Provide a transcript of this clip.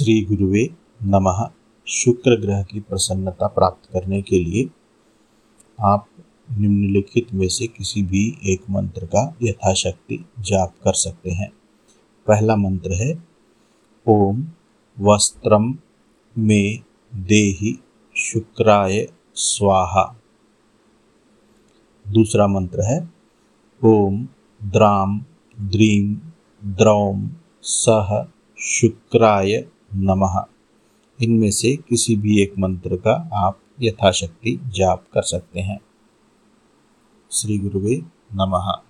श्री गुरुवे नमः। शुक्र ग्रह की प्रसन्नता प्राप्त करने के लिए आप निम्नलिखित में से किसी भी एक मंत्र का यथाशक्ति जाप कर सकते हैं। पहला मंत्र है, ओम वस्त्रम में देहि शुक्राय स्वाहा। दूसरा मंत्र है, ओम द्राम द्रीम द्रौम सह शुक्राय नमः। इनमें से किसी भी एक मंत्र का आप यथाशक्ति जाप कर सकते हैं। श्री गुरुवे नमः।